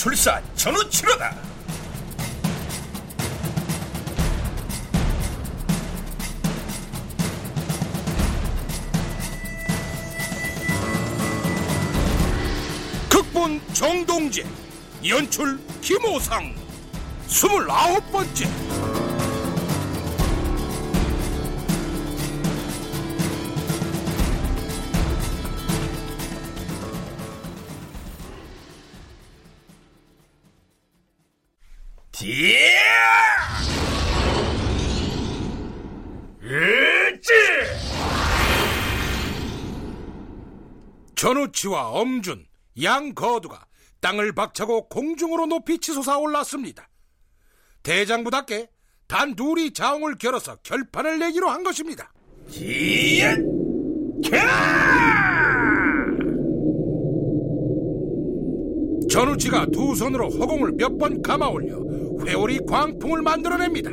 술사 전우치로다. 극본 정동재 연출 김호상 스물아홉 번째 전우치와 엄준, 양거두가 땅을 박차고 공중으로 높이 치솟아 올랐습니다. 대장부답게 단 둘이 자웅을 겨뤄서 결판을 내기로 한 것입니다. 기얏! 전우치가 두 손으로 허공을 몇 번 감아 올려 회오리 광풍을 만들어냅니다.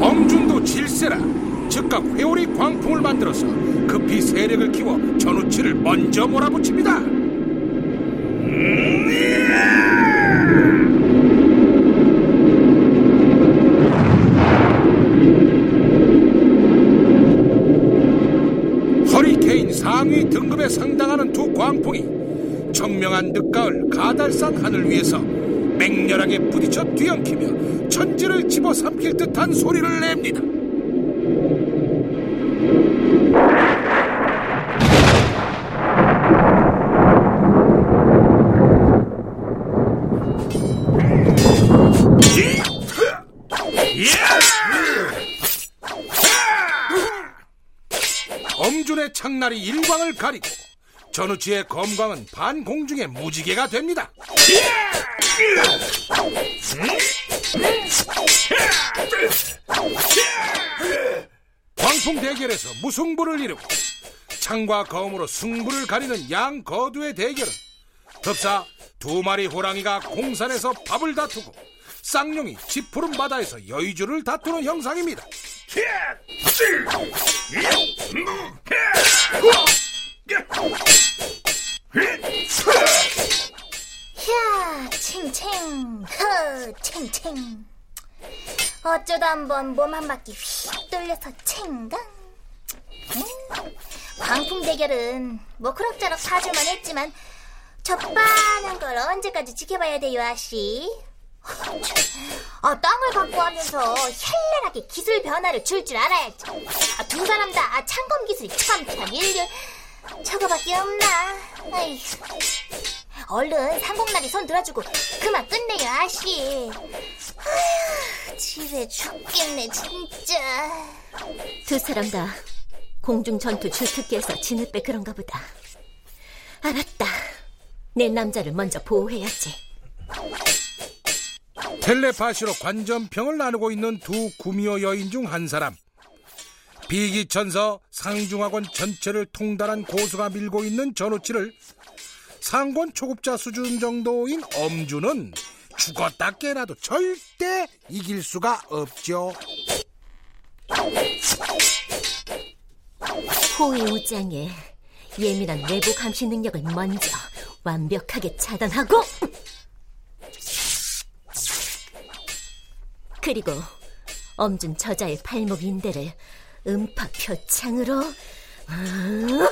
엄준도 질세라 즉각 회오리 광풍을 만들어서 급히 세력을 키워 전우치를 먼저 몰아붙입니다. 허리케인 상위 등급에 상당하는 두 광풍이 청명한 늦가을 가달산 하늘 위에서 맹렬하게 부딪혀 뒤엉키며 천지를 집어삼킬 듯한 소리를 냅니다. 창날이 일광을 가리고 전우치의 검광은 반공중의 무지개가 됩니다. 광풍 대결에서 무승부를 이루고 창과 검으로 승부를 가리는 양 거두의 대결은 덥사 두 마리 호랑이가 공산에서 밥을 다투고 쌍용이 지푸른 바다에서 여의주를 다투는 형상입니다. 칭칭. 어쩌다 한번 몸 한 바퀴 휙 돌려서 챙강. 음, 광풍 대결은 뭐 그럭저럭 봐줄만 했지만 저 빠는 걸 언제까지 지켜봐야 돼요, 아씨? 아, 땅을 갖고 하면서 현란하게 기술 변화를 줄 줄 알아야지. 아, 두 사람 다 아, 창검 기술이 참 참 일류. 저거밖에 없나? 아이 얼른 상공날이 손 들어주고 그만 끝내요, 아씨. 아휴, 지레 죽겠네, 진짜. 두 사람 다 공중 전투 주특기에서 진을 빼 그런가 보다. 알았다. 내 남자를 먼저 보호해야지. 텔레파시로 관전평을 나누고 있는 두 구미호 여인 중 한 사람. 비기천서 상중학원 전체를 통달한 고수가 밀고 있는 전우치를 상권 초급자 수준 정도인 엄주는 죽었다 깨나도 절대 이길 수가 없죠. 호위우장의 예민한 외부 감시 능력을 먼저 완벽하게 차단하고 그리고 엄준 저자의 팔목 인대를 음파 표창으로 음,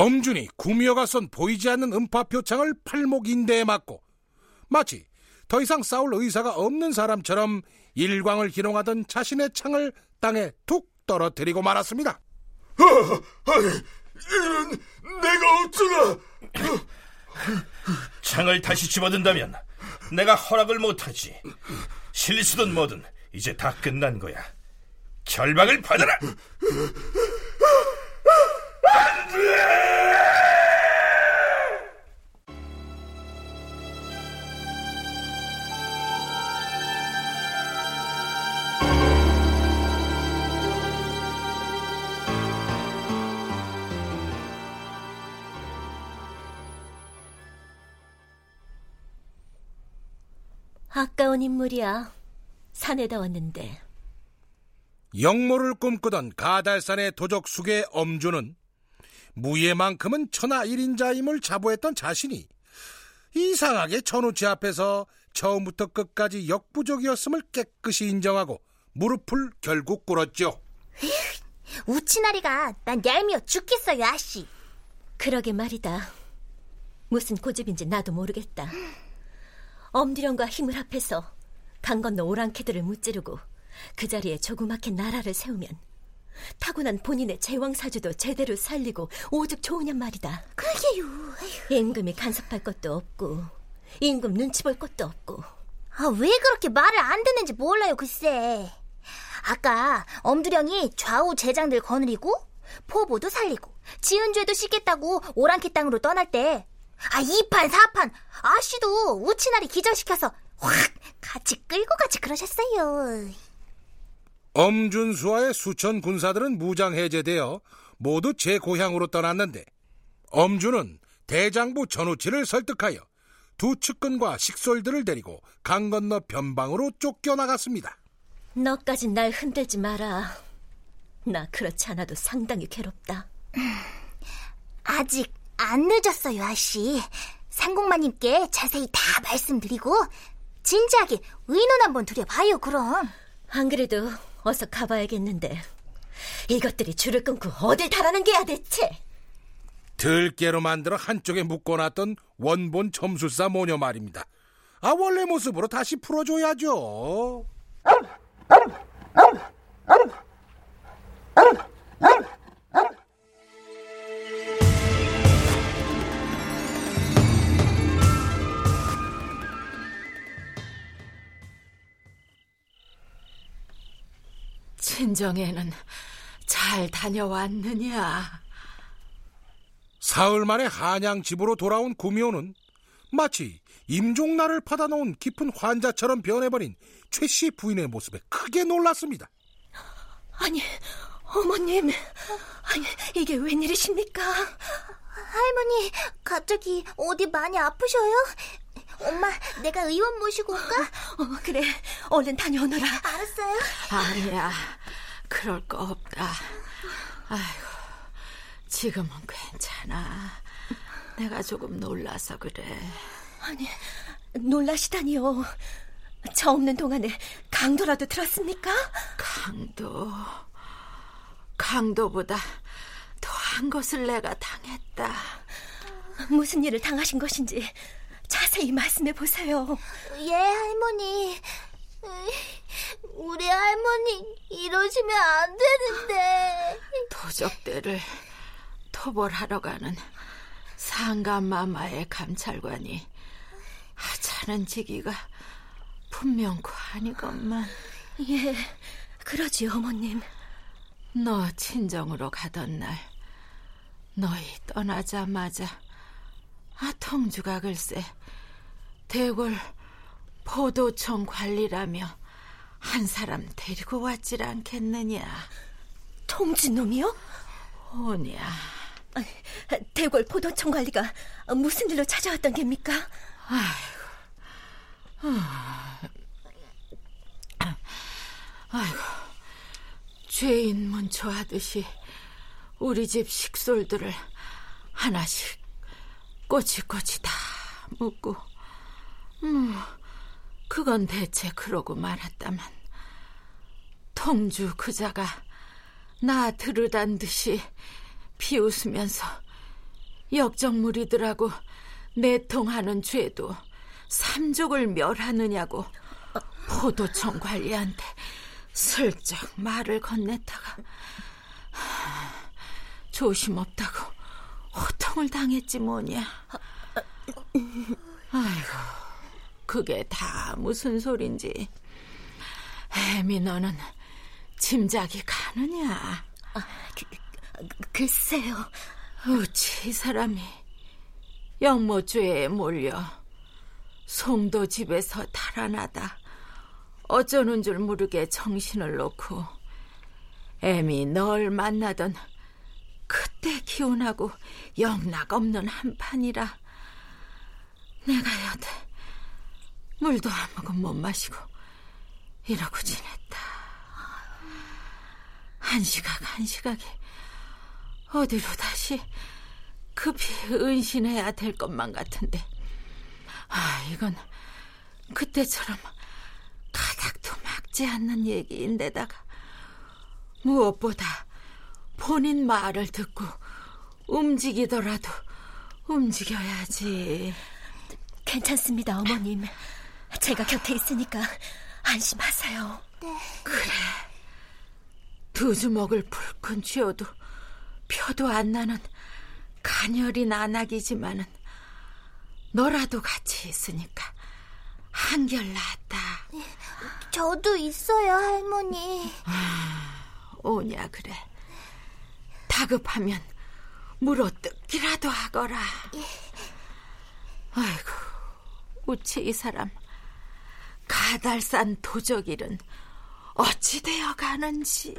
엄준이 구미호가 쏜 보이지 않는 음파표창을 팔목 인대에 맞고 마치 더 이상 싸울 의사가 없는 사람처럼 일광을 희롱하던 자신의 창을 땅에 툭 떨어뜨리고 말았습니다. 아니, 이런 내가 어쩌나? 창을 다시 집어든다면 내가 허락을 못하지. 실수든 뭐든 이제 다 끝난 거야. 결박을 받아라. 아까운 인물이야. 산에다 왔는데. 영모를 꿈꾸던 가달산의 도적숙의 엄주는 무예만큼은 천하 일인자임을 자부했던 자신이 이상하게 전우치 앞에서 처음부터 끝까지 역부족이었음을 깨끗이 인정하고 무릎을 결국 꿇었죠. 우치나리가 난 얄미워 죽겠어요, 아씨. 그러게 말이다. 무슨 고집인지 나도 모르겠다. 엄두령과 힘을 합해서 강 건너 오랑캐들을 무찌르고 그 자리에 조그맣게 나라를 세우면 타고난 본인의 제왕사주도 제대로 살리고 오죽 좋으냔 말이다. 그게요. 임금이 간섭할 것도 없고 임금 눈치 볼 것도 없고 아, 왜 그렇게 말을 안 듣는지 몰라요, 글쎄. 아까 엄두령이 좌우 제장들 거느리고 포보도 살리고 지은 죄도 씻겠다고 오랑캐 땅으로 떠날 때 아, 2판, 4판 아씨도 우치나리 기절시켜서 확 같이 끌고 같이 그러셨어요. 엄준수와의 수천 군사들은 무장 해제되어 모두 제 고향으로 떠났는데 엄준은 대장부 전우치를 설득하여 두 측근과 식솔들을 데리고 강 건너 변방으로 쫓겨나갔습니다. 너까진 날 흔들지 마라. 나 그렇지 않아도 상당히 괴롭다. 아직 안 늦었어요, 아씨. 상공마님께 자세히 다 말씀드리고 진지하게 의논 한번 드려봐요, 그럼. 안 그래도 어서 가봐야겠는데 이것들이 줄을 끊고 어딜 달아난 게야 대체? 들깨로 만들어 한쪽에 묶어놨던 원본 점술사 모녀 말입니다. 아 원래 모습으로 다시 풀어줘야죠. 친정에는 잘 다녀왔느냐? 사흘 만에 한양 집으로 돌아온 구미호는 마치 임종날을 받아놓은 깊은 환자처럼 변해버린 최 씨 부인의 모습에 크게 놀랐습니다. 아니 어머님 아니 이게 웬일이십니까? 할머니, 갑자기 어디 많이 아프셔요? 엄마, 내가 의원 모시고 올까? 어, 그래 얼른 다녀오너라. 알았어요. 아니야, 그럴 거 없다. 아이고, 지금은 괜찮아. 내가 조금 놀라서 그래. 아니 놀라시다니요. 저 없는 동안에 강도라도 들었습니까? 강도, 강도보다 더한 것을 내가 당했다. 무슨 일을 당하신 것인지 자세히 말씀해 보세요. 예, 할머니. 으이, 우리 할머니 이러시면 안 되는데. 도적대를 토벌하러 가는 상감마마의 감찰관이 하찮은 지기가 분명코 아니건만 예, 그러지요, 어머님. 너 친정으로 가던 날 너희 떠나자마자 아통주가 글쎄 대궐 포도청 관리라며 한 사람 데리고 왔질 않겠느냐 통지놈이요? 오냐 대궐 포도청 관리가 무슨 일로 찾아왔던 겁니까? 아이고 죄인 문초하듯이 우리 집 식솔들을 하나씩 꼬치꼬치 다 묻고 뭐 그건 대체 그러고 말았다만 통주 그자가 나 들으단 듯이 비웃으면서 역적무리들하고 내통하는 죄도 삼족을 멸하느냐고 포도청 관리한테 슬쩍 말을 건넸다가 조심 없다고 호통을 당했지 뭐냐. 아이고, 그게 다 무슨 소린지. 애미 너는 짐작이 가느냐? 그, 글쎄요. 어찌 이 사람이 영모죄에 몰려 송도 집에서 달아나다 어쩌는 줄 모르게 정신을 놓고 애미 널 만나던 그때 기운하고 영락 없는 한판이라 내가 여태 물도 한 모금 못 마시고 이러고 지냈다. 한 시각 한 시각에 어디로 다시 급히 은신해야 될 것만 같은데 아 이건 그때처럼 가닥도 막지 않는 얘기인데다가 무엇보다 본인 말을 듣고 움직이더라도 움직여야지. 괜찮습니다, 어머님. 제가 곁에 있으니까 안심하세요. 그래. 두 주먹을 불끈 쥐어도 표도 안 나는 가녀린 안악이지만은 너라도 같이 있으니까 한결 낫다. 저도 있어요, 할머니. 오냐 그래. 다급하면 물어 뜯기라도 하거라. 아이고, 우치 이 사람 가달산 도적일은 어찌 되어 가는지.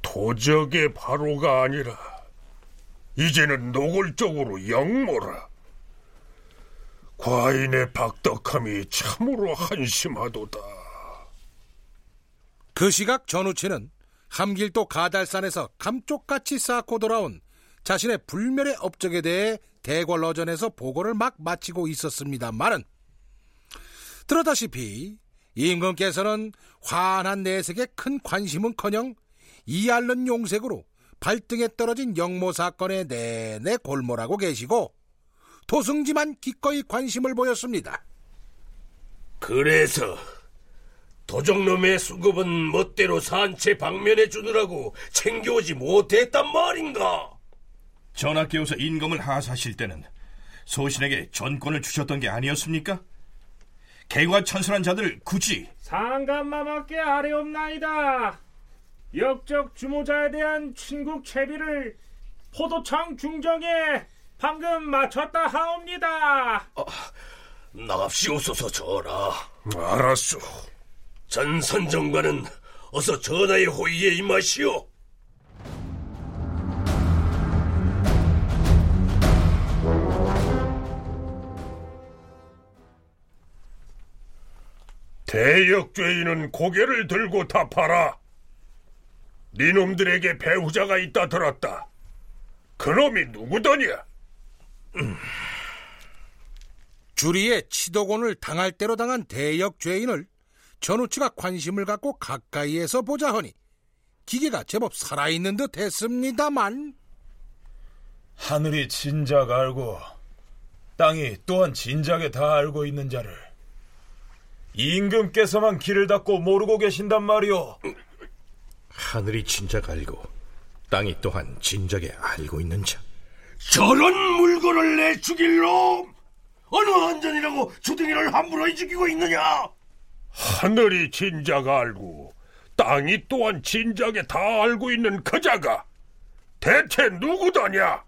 도적의 바로가 아니라 이제는 노골적으로 영모라. 과인의 박덕함이 참으로 한심하도다. 그 시각 전우치는 함길도 가달산에서 감쪽같이 쌓고 돌아온 자신의 불멸의 업적에 대해 대궐어전에서 보고를 막 마치고 있었습니다만은 들었다시피 임금께서는 환한 내색에 큰 관심은커녕 이알른 용색으로 발등에 떨어진 영모 사건에 내내 골몰하고 계시고 도승지만 기꺼이 관심을 보였습니다. 그래서 도적놈의 수급은 멋대로 산채 방면해 주느라고 챙겨오지 못했단 말인가? 전하께서 임금을 하사하실 때는 소신에게 전권을 주셨던 게 아니었습니까? 개과 천선한 자들 굳이 상감마밖에 아래옵나이다. 역적 주모자에 대한 친국 채비를 포도청 중정에 방금 마쳤다 하옵니다. 나갑시옵소서 전하. 알았소. 전 선정관은 어서 전하의 호의에 임하시오. 대역죄인은 고개를 들고 답하라. 니놈들에게 배후자가 있다 들었다. 그놈이 누구더냐? 주리의 치도곤을 당할 대로 당한 대역 죄인을 전우치가 관심을 갖고 가까이에서 보자 하니 기계가 제법 살아있는 듯 했습니다만 하늘이 진작 알고 땅이 또한 진작에 다 알고 있는 자를 임금께서만 길을 닫고 모르고 계신단 말이오. 하늘이 진작 알고 땅이 또한 진작에 알고 있는 자. 저런 물건을 내 죽일 놈! 어느 한전이라고 주둥이를 함부로 죽이고 있느냐? 하늘이 진작 알고 땅이 또한 진작에 다 알고 있는 그자가 대체 누구더냐?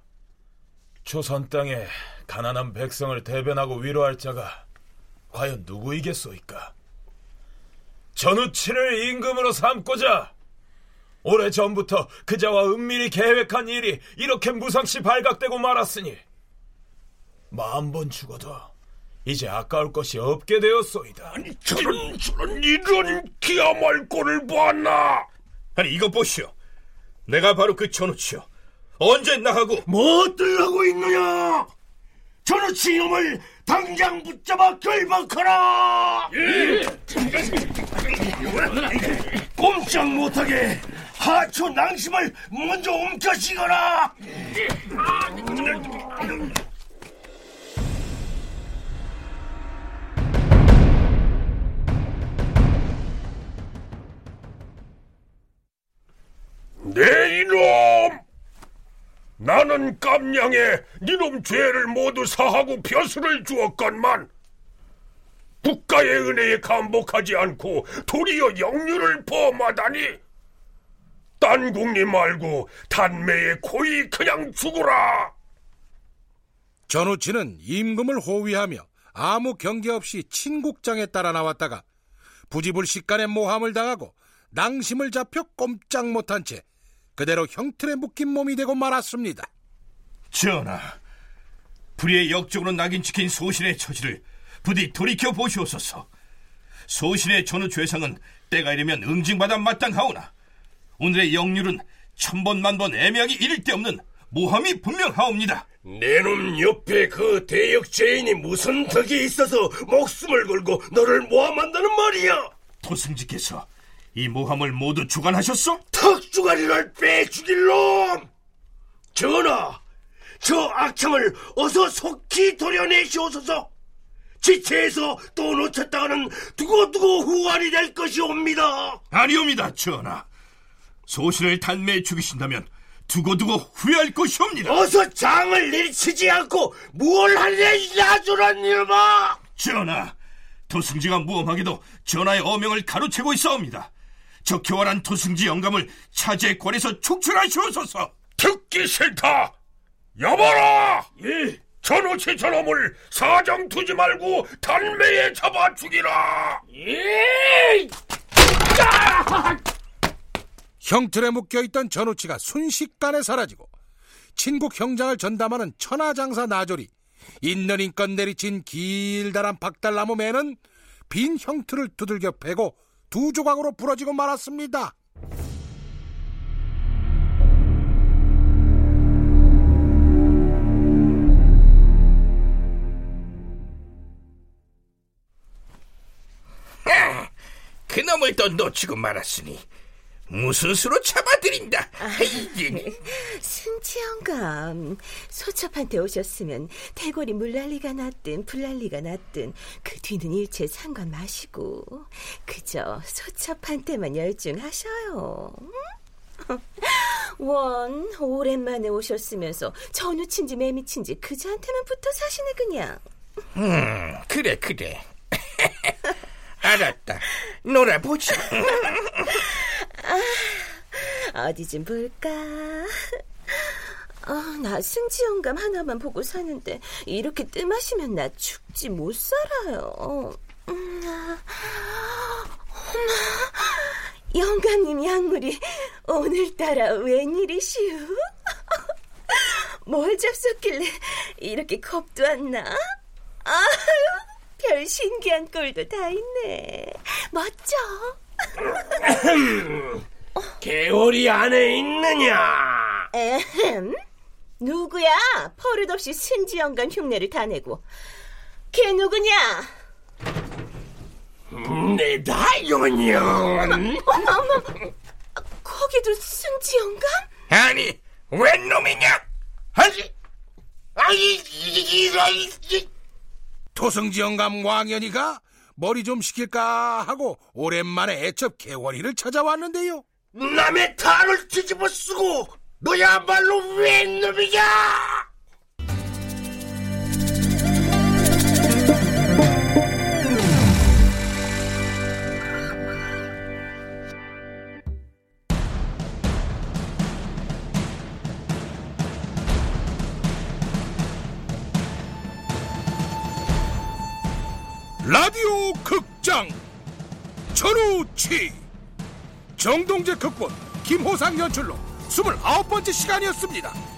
조선 땅에 가난한 백성을 대변하고 위로할 자가 과연 누구이겠소이까? 전우치를 임금으로 삼고자 오래 전부터 그자와 은밀히 계획한 일이 이렇게 무상시 발각되고 말았으니 마음 번 죽어도 이제 아까울 것이 없게 되었소이다. 아니 저런 저런 이런 기야말 꼴을 보았나? 아니 이것 보시오. 내가 바로 그 전우치요. 언제 나하고 뭐들 하고 있느냐? 저놈치 놈을 당장 붙잡아 결박하라! 예! 꼼짝 못하게 하초 낭심을 먼저 옮겨시거라! 깜냥에 니놈 죄를 모두 사하고 벼슬을 주었건만 국가의 은혜에 감복하지 않고 도리어 영유를 범하다니 딴 국리 말고 단매에 고이 그냥 죽어라 전우치는 임금을 호위하며 아무 경계 없이 친국장에 따라 나왔다가 부지불식간의 모함을 당하고 낭심을 잡혀 꼼짝 못한 채 그대로 형틀에 묶인 몸이 되고 말았습니다. 전하, 불의의 역적으로 낙인 찍힌 소신의 처지를 부디 돌이켜 보시옵소서. 소신의 전후 죄상은 때가 이르면 응징받아 마땅하오나 오늘의 영률은 천번만번 애매하기 이를 데 없는 모함이 분명하옵니다. 내놈 옆에 그 대역죄인이 무슨 덕이 있어서 목숨을 걸고 너를 모함한다는 말이야. 토승지께서 이 모함을 모두 주관하셨소? 턱주가리를 빼 죽일 놈! 전하, 저 악청을 어서 속히 도려내시옵소서. 지체에서 또 놓쳤다가는 두고두고 후환이 될 것이옵니다. 아니옵니다, 전하. 소신을 단매에 죽이신다면 두고두고 후회할 것이옵니다. 어서 장을 내리치지 않고 뭘 하려 이 야주란 이놈아! 전하, 토승지가 무엄하게도 전하의 어명을 가로채고 있사옵니다. 적혀와란 토승지 영감을 차제 관에서 축출하시옵소서. 듣기 싫다! 여봐라! 예! 저놈치 저놈을 사정 두지 말고 단매에 잡아 죽이라! 예! 형틀에 묶여있던 전우치가 순식간에 사라지고 친국 형장을 전담하는 천하장사 나졸이 있는 인껏 내리친 길다란 박달나무 매는 빈 형틀을 두들겨 패고 두 조각으로 부러지고 말았습니다. 그놈을 또 놓치고 말았으니 무슨 수로 잡아들인다. 승지 영감, 소첩한테 오셨으면 대궐이 물난리가 났든 불난리가 났든 그 뒤는 일체 상관 마시고 그저 소첩한테만 열중하셔요. 원 오랜만에 오셨으면서 전우친지 매미친지 그자한테만 붙어 사시네 그냥. 음, 그래 그래. 알았다. 놀아보자. 어디 좀 볼까? 아, 나 승지 영감 하나만 보고 사는데 이렇게 뜸하시면 나 죽지 못 살아요. 음, 아, 어머, 영감님 약물이 오늘따라 웬일이시오? 뭘 잡섰길래 이렇게 겁도 안 나? 아유, 별 신기한 꼴도 다 있네. 멋져. 개월이 안에 있느냐? 에헴. 누구야? 버릇없이 영감 흉내를 다 내고. 걔 누구냐? 내다 연연. 거기도 승지 영감? 아니, 웬 놈이냐? 아니, 아니, 이런, 이, 토승지 영감 왕연이가 머리 좀 식힐까 하고 오랜만에 애첩 개월이를 찾아왔는데요. 남의 탈을 뒤집어 쓰고 너야말로 웬 놈이냐? 라디오 극장 전우치 정동재 극본 김호상 연출로 29번째 시간이었습니다.